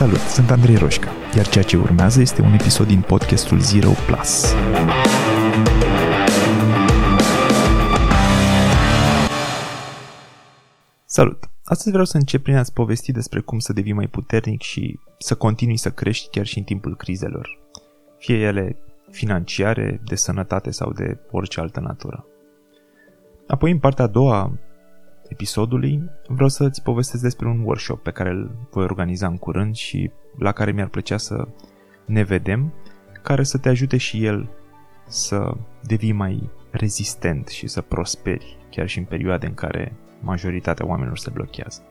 Salut, sunt Andrei Roșca, iar ceea ce urmează este un episod din podcastul Zero Plus. Salut! Astăzi vreau să încep prin a-ți povesti despre cum să devii mai puternic și să continui să crești chiar și în timpul crizelor, fie ele financiare, de sănătate sau de orice altă natură. Apoi, în partea a doua episodului, vreau să-ți povestesc despre un workshop pe care îl voi organiza în curând și la care mi-ar plăcea să ne vedem, care să te ajute și el să devii mai rezistent și să prosperi, chiar și în perioade în care majoritatea oamenilor se blochează.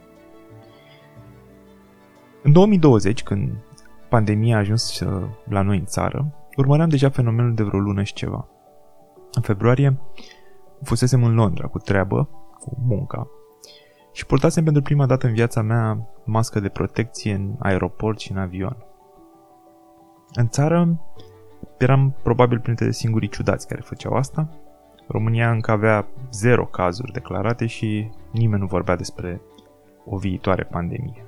În 2020, când pandemia a ajuns la noi în țară, urmăream deja fenomenul de vreo lună și ceva. În februarie fusesem în Londra cu treabă cu munca. Și purtasem pentru prima dată în viața mea mască de protecție în aeroport și în avion. În țară eram probabil printre singurii ciudați care făceau asta. România încă avea zero cazuri declarate și nimeni nu vorbea despre o viitoare pandemie.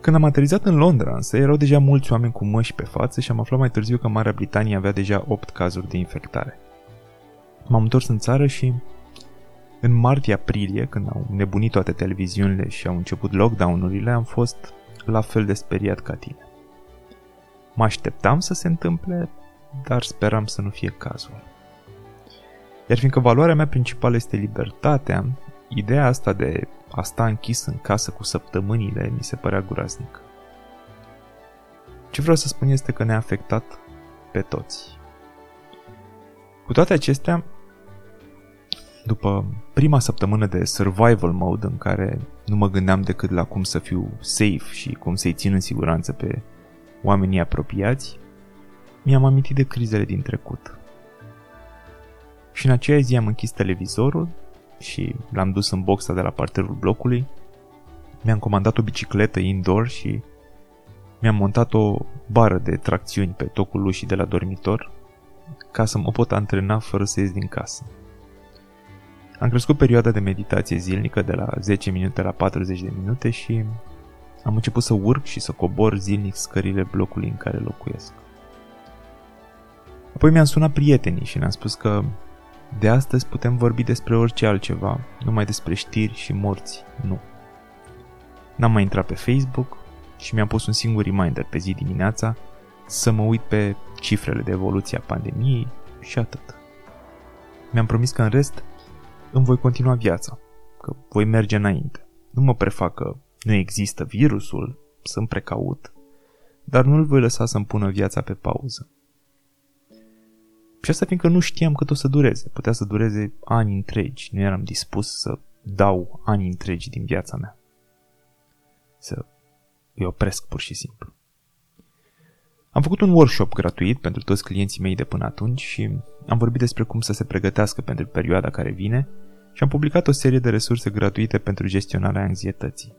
Când am aterizat în Londra, însă, erau deja mulți oameni cu măști pe față și am aflat mai târziu că Marea Britanie avea deja 8 cazuri de infectare. M-am întors în țară și în martie-aprilie, când au nebunit toate televiziunile și au început lockdown-urile, am fost la fel de speriat ca tine. Mă așteptam să se întâmple, dar speram să nu fie cazul. Iar fiindcă valoarea mea principală este libertatea, ideea asta de a sta închis în casă cu săptămânile mi se părea groaznic. Ce vreau să spun este că ne-a afectat pe toți. Cu toate acestea, după prima săptămână de survival mode în care nu mă gândeam decât la cum să fiu safe și cum să-i țin în siguranță pe oamenii apropiați, mi-am amintit de crizele din trecut. Și în aceea zi am închis televizorul și l-am dus în boxa de la parterul blocului, mi-am comandat o bicicletă indoor și mi-am montat o bară de tracțiuni pe tocul ușii de la dormitor ca să mă pot antrena fără să ies din casă. Am crescut perioada de meditație zilnică de la 10 minute la 40 de minute și am început să urc și să cobor zilnic scările blocului în care locuiesc. Apoi mi-am sunat prietenii și ne-am spus că de astăzi putem vorbi despre orice altceva, numai despre știri și morți, nu. N-am mai intrat pe Facebook și mi-am pus un singur reminder pe zi dimineața să mă uit pe cifrele de evoluție a pandemiei și atât. Mi-am promis că în rest îmi voi continua viața, că voi merge înainte. Nu mă prefac că nu există virusul, sunt precaut, dar nu-l voi lăsa să-mi pună viața pe pauză. Și asta fiindcă nu știam cât o să dureze. Putea să dureze ani întregi. Nu eram dispus să dau ani întregi din viața mea. Să îi opresc pur și simplu. Am făcut un workshop gratuit pentru toți clienții mei de până atunci și am vorbit despre cum să se pregătească pentru perioada care vine și am publicat o serie de resurse gratuite pentru gestionarea anxietății.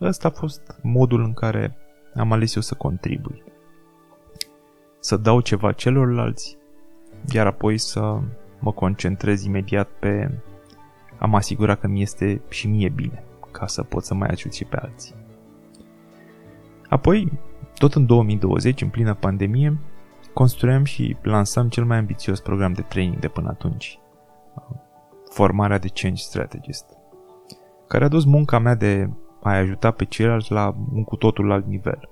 Ăsta a fost modul în care am ales eu să contribui. Să dau ceva celorlalți, iar apoi să mă concentrez imediat pe a mă asigura că mi este și mie bine, ca să pot să mai ajut și pe alții. Apoi, tot în 2020, în plină pandemie, construiam și lansam cel mai ambițios program de training de până atunci, formarea de Change Strategist, care a dus munca mea de a ajuta pe ceilalți la un cu totul alt nivel.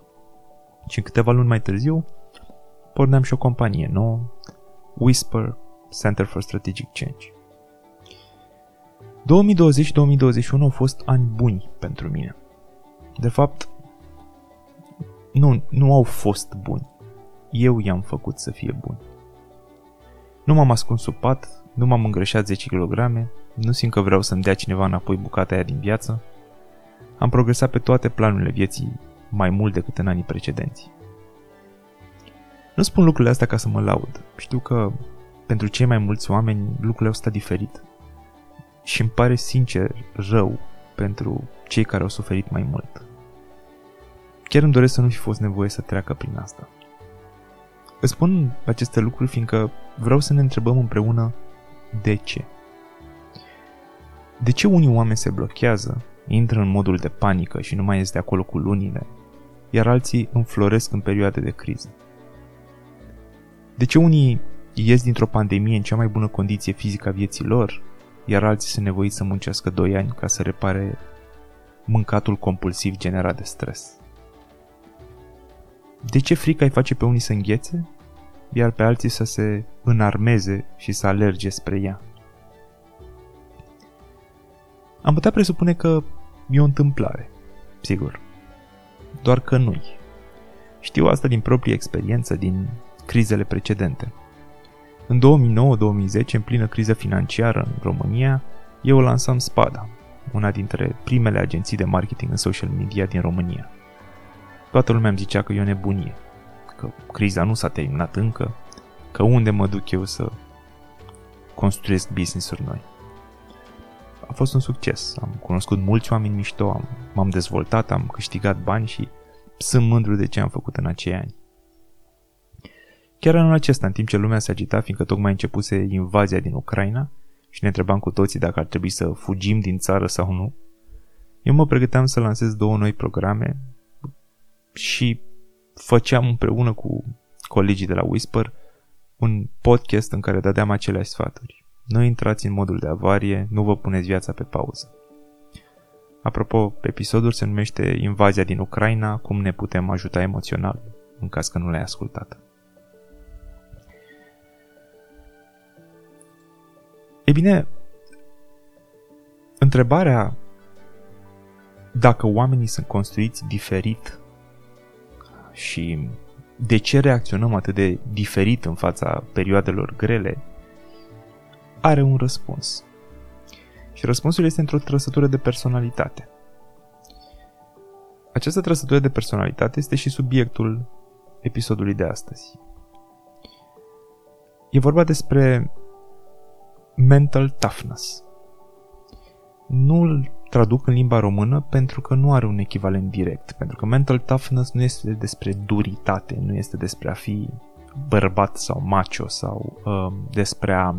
Și în câteva luni mai târziu, porneam și o companie nouă, Whisper Center for Strategic Change. 2020 și 2021 au fost ani buni pentru mine. De fapt, nu, nu au fost buni. Eu i-am făcut să fie buni. Nu m-am ascuns sub pat, nu m-am îngrășat 10 kg, nu simt că vreau să-mi dea cineva înapoi bucata aia din viață. Am progresat pe toate planurile vieții mai mult decât în anii precedenți. Nu spun lucrurile astea ca să mă laud. Știu că pentru cei mai mulți oameni lucrurile au stat diferit. Și îmi pare sincer rău pentru cei care au suferit mai mult. Chiar îmi doresc să nu fi fost nevoie să treacă prin asta. Îți spun aceste lucruri fiindcă vreau să ne întrebăm împreună de ce. De ce unii oameni se blochează, intră în modul de panică și nu mai este acolo cu lunile, iar alții înfloresc în perioade de criză? De ce unii ies dintr-o pandemie în cea mai bună condiție fizică a vieții lor, iar alții se nevoiți să muncească 2 ani ca să repare mâncatul compulsiv generat de stres? De ce frica îi face pe unii să înghețe, iar pe alții să se înarmeze și să alerge spre ea? Am putea presupune că e o întâmplare, sigur. Doar că nu Știu asta din proprie experiență, din crizele precedente. În 2009-2010, în plină criză financiară în România, eu lansam Spada, una dintre primele agenții de marketing în social media din România. Toată lumea îmi zicea că e o nebunie, că criza nu s-a terminat încă, că unde mă duc eu să construiesc business-uri noi. A fost un succes, am cunoscut mulți oameni mișto, am, m-am dezvoltat, am câștigat bani și sunt mândru de ce am făcut în acei ani. Chiar anul acesta, în timp ce lumea se agita, fiindcă tocmai începuse invazia din Ucraina și ne întrebam cu toții dacă ar trebui să fugim din țară sau nu, eu mă pregăteam să lansez două noi programe și făceam împreună cu colegii de la Whisper un podcast în care dădeam aceleași sfaturi. Nu intrați în modul de avarie, nu vă puneți viața pe pauză. Apropo, episodul se numește Invazia din Ucraina, cum ne putem ajuta emoțional, în caz că nu l-ai ascultat. E bine, întrebarea dacă oamenii sunt construiți diferit și de ce reacționăm atât de diferit în fața perioadelor grele, are un răspuns. Și răspunsul este într-o trăsătură de personalitate. Această trăsătură de personalitate este și subiectul episodului de astăzi. E vorba despre mental toughness. Nu îl traduc în limba română pentru că nu are un echivalent direct, pentru că mental toughness nu este despre duritate, nu este despre a fi bărbat sau macho sau uh, despre a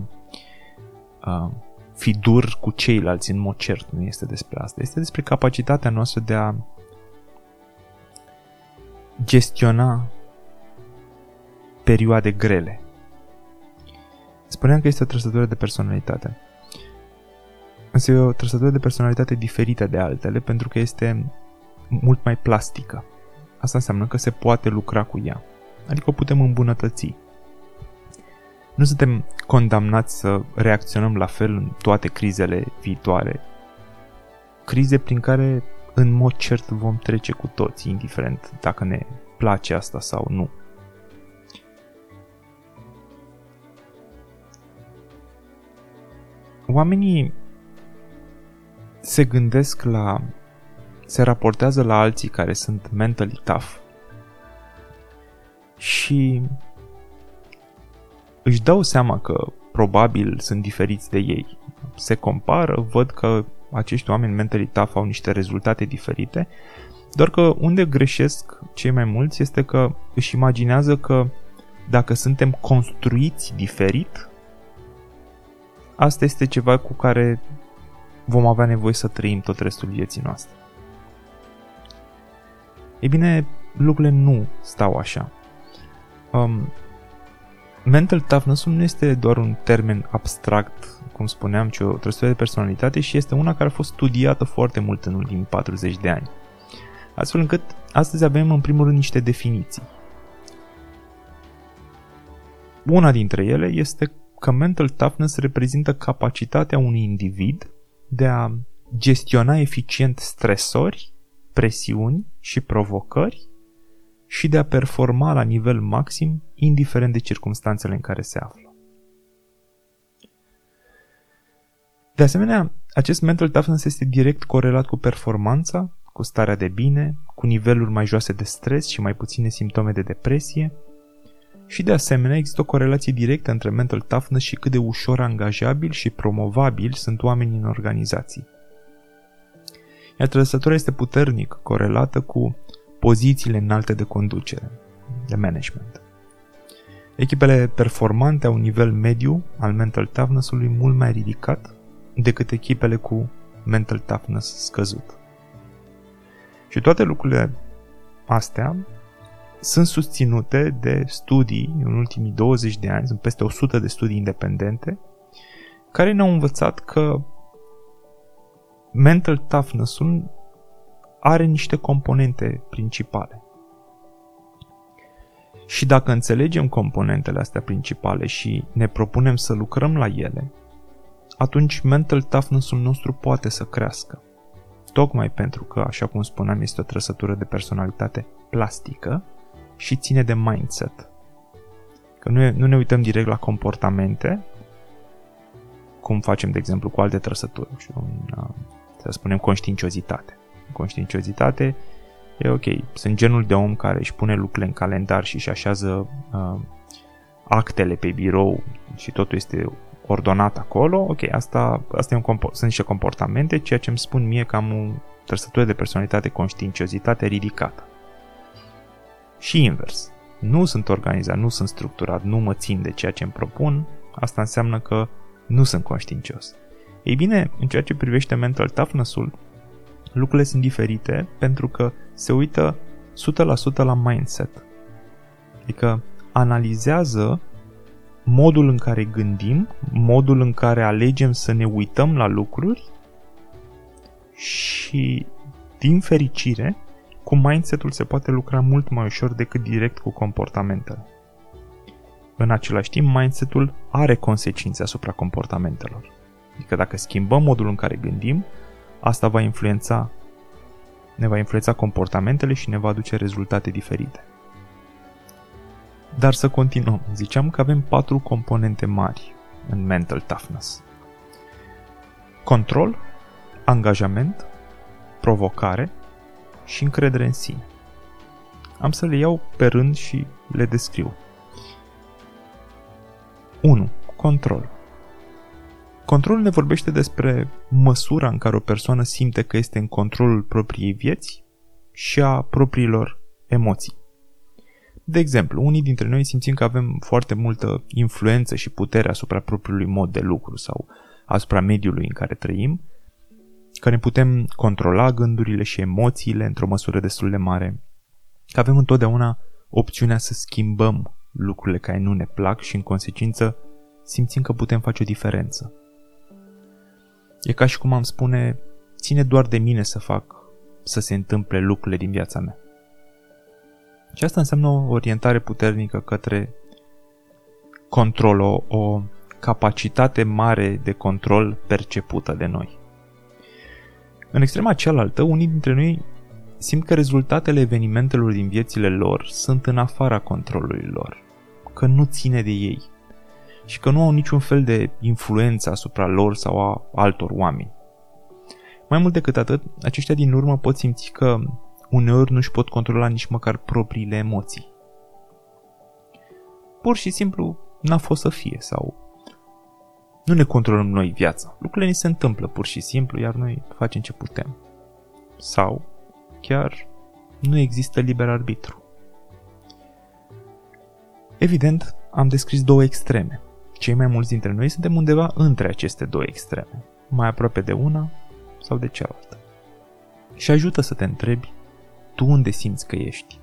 uh, fi dur cu ceilalți în mod cert, nu este despre asta. Este despre capacitatea noastră de a gestiona perioade grele. Spuneam că este o trăsătură de personalitate. Însă e o trăsătură de personalitate diferită de altele pentru că este mult mai plastică. Asta înseamnă că se poate lucra cu ea. Adică o putem îmbunătăți. Nu suntem condamnați să reacționăm la fel în toate crizele viitoare. Crize prin care în mod cert vom trece cu toți, indiferent dacă ne place asta sau nu. Oamenii se gândesc la... se raportează la alții care sunt mentally tough și își dau seama că probabil sunt diferiți de ei. Se compară, văd că acești oameni mentally tough au niște rezultate diferite, doar că unde greșesc cei mai mulți este că își imaginează că dacă suntem construiți diferit, asta este ceva cu care vom avea nevoie să trăim tot restul vieții noastre. Ei bine, lucrurile nu stau așa. Um, mental toughness nu este doar un termen abstract, cum spuneam, ci o trăsătură de personalitate și este una care a fost studiată foarte mult în ultimii 40 de ani. Astfel încât astăzi avem în primul rând niște definiții. Una dintre ele este că mental toughness reprezintă capacitatea unui individ de a gestiona eficient stresori, presiuni și provocări și de a performa la nivel maxim, indiferent de circumstanțele în care se află. De asemenea, acest mental toughness este direct corelat cu performanța, cu starea de bine, cu niveluri mai joase de stres și mai puține simptome de depresie, și de asemenea există o corelație directă între mental toughness și cât de ușor angajabil și promovabil sunt oamenii în organizații. Iar trăsătura este puternic corelată cu pozițiile înalte de conducere, de management. Echipele performante au un nivel mediu al mental toughness-ului mult mai ridicat decât echipele cu mental toughness scăzut. Și toate lucrurile astea sunt susținute de studii în ultimii 20 de ani, sunt peste 100 de studii independente, care ne-au învățat că mental toughness-ul are niște componente principale. Și dacă înțelegem componentele astea principale și ne propunem să lucrăm la ele, atunci mental toughness-ul nostru poate să crească. Tocmai pentru că, așa cum spuneam, este o trăsătură de personalitate plastică și ține de mindset. Că nu, e, nu ne uităm direct la comportamente, cum facem, de exemplu, cu alte trăsături, uh, să spunem conștiinciozitate. Conștiinciozitate e ok, sunt genul de om care își pune lucrurile în calendar și își așează uh, actele pe birou și totul este ordonat acolo, ok, asta, asta e un compor- sunt niște comportamente, ceea ce îmi spun mie că am o trăsătură de personalitate, conștiinciozitate ridicată. Și invers. Nu sunt organizat, nu sunt structurat, nu mă țin de ceea ce îmi propun, asta înseamnă că nu sunt conștiincios. Ei bine, în ceea ce privește mental toughness-ul, lucrurile sunt diferite pentru că se uită 100% la mindset. Adică analizează modul în care gândim, modul în care alegem să ne uităm la lucruri și, din fericire, cu mindset-ul se poate lucra mult mai ușor decât direct cu comportamentele. În același timp, mindset-ul are consecințe asupra comportamentelor. Adică dacă schimbăm modul în care gândim, asta va influența ne va influența comportamentele și ne va aduce rezultate diferite. Dar să continuăm. Ziceam că avem patru componente mari în mental toughness. Control, angajament, provocare și încredere în sine. Am să le iau pe rând și le descriu. 1. Control. Controlul ne vorbește despre măsura în care o persoană simte că este în controlul propriei vieți și a propriilor emoții. De exemplu, unii dintre noi simțim că avem foarte multă influență și putere asupra propriului mod de lucru sau asupra mediului în care trăim, că ne putem controla gândurile și emoțiile într-o măsură destul de mare, că avem întotdeauna opțiunea să schimbăm lucrurile care nu ne plac și în consecință simțim că putem face o diferență. E ca și cum am spune, ține doar de mine să fac să se întâmple lucrurile din viața mea. Și asta înseamnă o orientare puternică către control, o, o capacitate mare de control percepută de noi. În extrema cealaltă, unii dintre noi simt că rezultatele evenimentelor din viețile lor sunt în afara controlului lor, că nu ține de ei și că nu au niciun fel de influență asupra lor sau a altor oameni. Mai mult decât atât, aceștia din urmă pot simți că uneori nu își pot controla nici măcar propriile emoții. Pur și simplu n-a fost să fie sau nu ne controlăm noi viața. Lucrurile ni se întâmplă pur și simplu, iar noi facem ce putem. Sau chiar nu există liber arbitru. Evident, am descris două extreme. Cei mai mulți dintre noi suntem undeva între aceste două extreme, mai aproape de una sau de cealaltă. Și ajută să te întrebi tu unde simți că ești.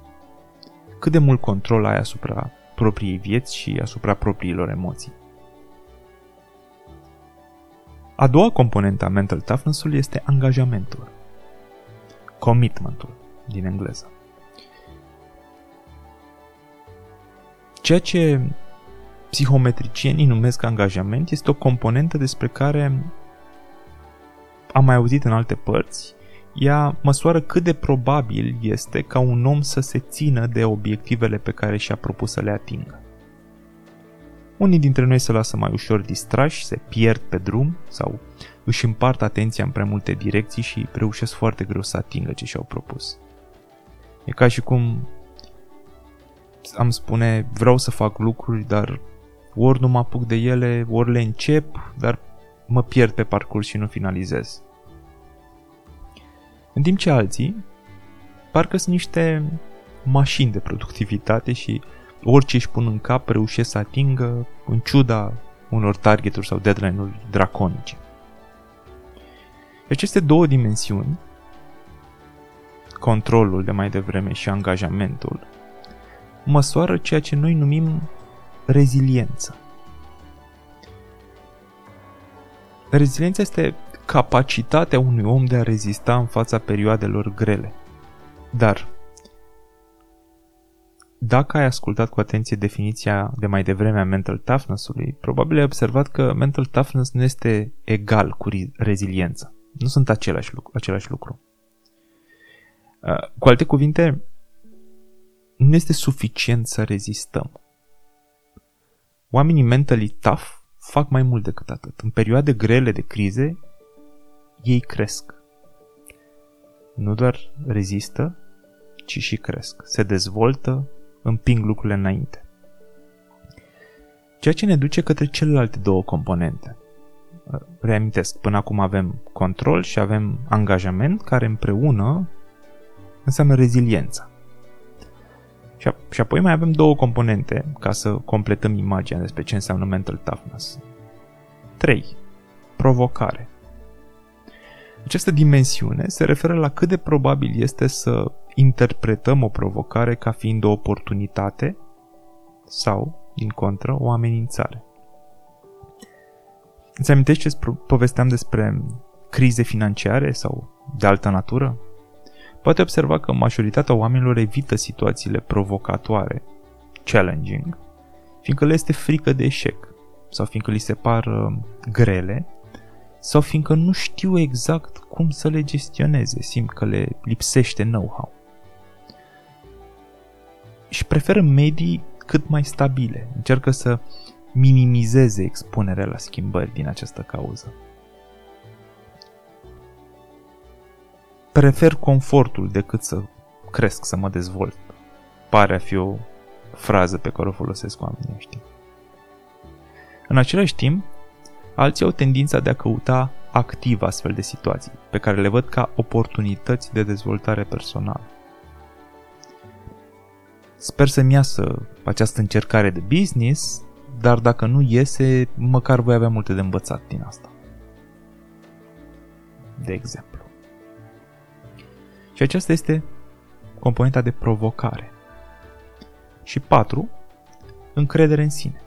Cât de mult control ai asupra propriei vieți și asupra propriilor emoții. A doua componentă a mental toughness-ului este angajamentul. Commitmentul, din engleză. Ceea ce psihometricienii numesc angajament este o componentă despre care am mai auzit în alte părți. Ea măsoară cât de probabil este ca un om să se țină de obiectivele pe care și-a propus să le atingă. Unii dintre noi se lasă mai ușor distrași, se pierd pe drum sau își împart atenția în prea multe direcții și reușesc foarte greu să atingă ce și-au propus. E ca și cum am spune vreau să fac lucruri, dar ori nu mă apuc de ele, ori le încep, dar mă pierd pe parcurs și nu finalizez. În timp ce alții parcă sunt niște mașini de productivitate și orice își pun în cap reușesc să atingă în ciuda unor targeturi sau deadline-uri draconice. Aceste două dimensiuni, controlul de mai devreme și angajamentul, măsoară ceea ce noi numim reziliență. Reziliența este capacitatea unui om de a rezista în fața perioadelor grele. Dar, dacă ai ascultat cu atenție definiția de mai devreme a mental toughness-ului, probabil ai observat că mental toughness nu este egal cu reziliența. Nu sunt același lucru. Același lucru. Uh, cu alte cuvinte, nu este suficient să rezistăm. Oamenii mentally tough fac mai mult decât atât. În perioade grele de crize, ei cresc. Nu doar rezistă, ci și cresc. Se dezvoltă, împing lucrurile înainte. Ceea ce ne duce către celelalte două componente. Reamintesc, până acum avem control și avem angajament, care împreună înseamnă reziliența. Și, a- și apoi mai avem două componente ca să completăm imaginea despre ce înseamnă mental toughness. 3. Provocare. Această dimensiune se referă la cât de probabil este să interpretăm o provocare ca fiind o oportunitate sau, din contră, o amenințare. Îți amintești ce povesteam despre crize financiare sau de altă natură? Poate observa că majoritatea oamenilor evită situațiile provocatoare, challenging, fiindcă le este frică de eșec sau fiindcă li se par uh, grele sau fiindcă nu știu exact cum să le gestioneze, simt că le lipsește know-how. Și preferă medii cât mai stabile, încearcă să minimizeze expunerea la schimbări din această cauză. Prefer confortul decât să cresc, să mă dezvolt. Pare a fi o frază pe care o folosesc oamenii ăștia. În același timp, alții au tendința de a căuta activ astfel de situații, pe care le văd ca oportunități de dezvoltare personală. Sper să-mi iasă această încercare de business, dar dacă nu iese, măcar voi avea multe de învățat din asta. De exemplu. Și aceasta este componenta de provocare. Și 4. Încredere în sine.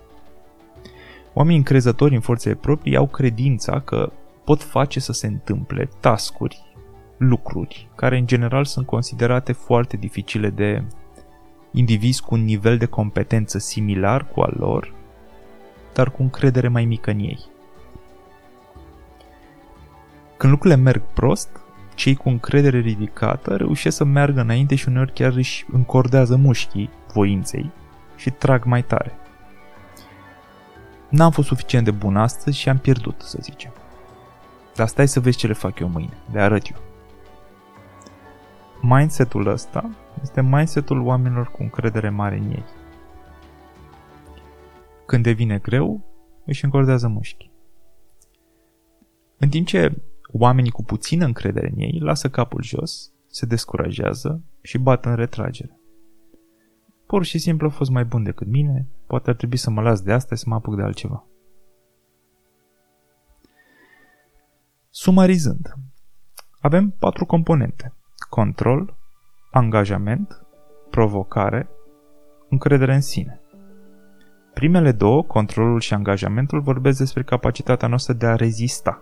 Oamenii încrezători în forțele proprii au credința că pot face să se întâmple tascuri, lucruri, care în general sunt considerate foarte dificile de indivizi cu un nivel de competență similar cu al lor, dar cu încredere mai mică în ei. Când lucrurile merg prost, cei cu încredere ridicată reușesc să meargă înainte și uneori chiar își încordează mușchii voinței și trag mai tare. N-am fost suficient de bun astăzi și am pierdut, să zicem. Dar stai să vezi ce le fac eu mâine, le arăt eu. Mindsetul ăsta este mindsetul oamenilor cu încredere mare în ei. Când devine greu, își încordează mușchii. În timp ce oamenii cu puțină încredere în ei lasă capul jos, se descurajează și bat în retragere. Pur și simplu a fost mai bun decât mine, poate ar trebui să mă las de asta și să mă apuc de altceva. Sumarizând, avem patru componente. Control, angajament, provocare, încredere în sine. Primele două, controlul și angajamentul, vorbesc despre capacitatea noastră de a rezista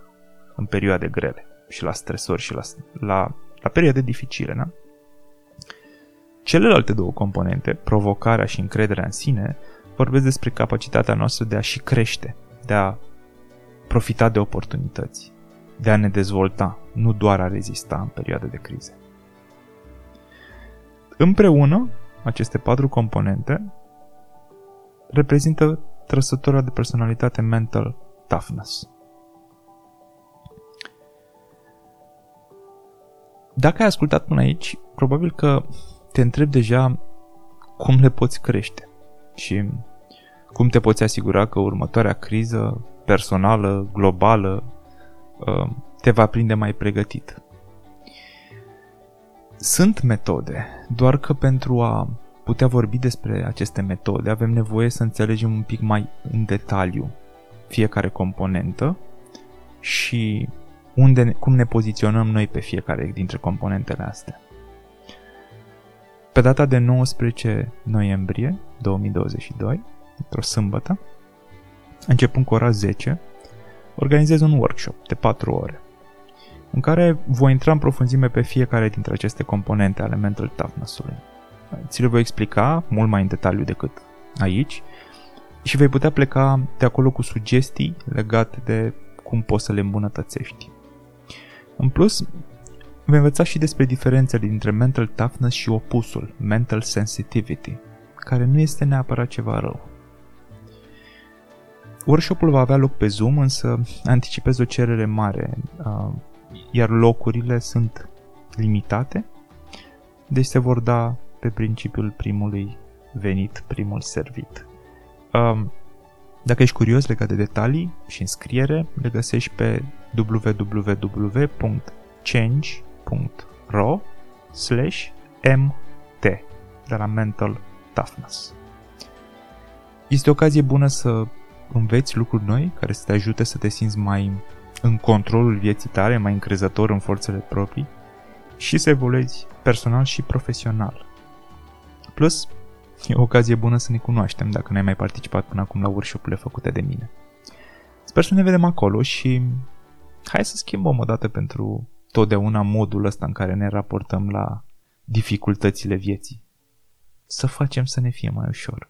în perioade grele și la stresori și la, la, la perioade dificile. Da? Celelalte două componente, provocarea și încrederea în sine, vorbesc despre capacitatea noastră de a și crește, de a profita de oportunități, de a ne dezvolta, nu doar a rezista în perioade de crize. Împreună, aceste patru componente reprezintă trăsătura de personalitate mental toughness. Dacă ai ascultat până aici, probabil că te întreb deja cum le poți crește și cum te poți asigura că următoarea criză personală, globală, uh, te va prinde mai pregătit. Sunt metode, doar că pentru a putea vorbi despre aceste metode avem nevoie să înțelegem un pic mai în detaliu fiecare componentă și unde, cum ne poziționăm noi pe fiecare dintre componentele astea. Pe data de 19 noiembrie 2022, într-o sâmbătă, începând cu ora 10, organizez un workshop de 4 ore, în care voi intra în profunzime pe fiecare dintre aceste componente ale mental toughness-ului. Ți le voi explica mult mai în detaliu decât aici și vei putea pleca de acolo cu sugestii legate de cum poți să le îmbunătățești. În plus, vei învăța și despre diferențele dintre mental toughness și opusul, mental sensitivity, care nu este neapărat ceva rău. Workshopul va avea loc pe Zoom, însă anticipez o cerere mare, iar locurile sunt limitate, deci se vor da pe principiul primului venit, primul servit. Dacă ești curios legat de detalii și înscriere, le găsești pe www.change.ro slash mt de la Mental Toughness. Este o ocazie bună să înveți lucruri noi care să te ajute să te simți mai în controlul vieții tale, mai încrezător în forțele proprii și să evoluezi personal și profesional. Plus, e o ocazie bună să ne cunoaștem dacă n-ai mai participat până acum la workshop-urile făcute de mine. Sper să ne vedem acolo și hai să schimbăm o dată pentru totdeauna modul ăsta în care ne raportăm la dificultățile vieții. Să facem să ne fie mai ușor.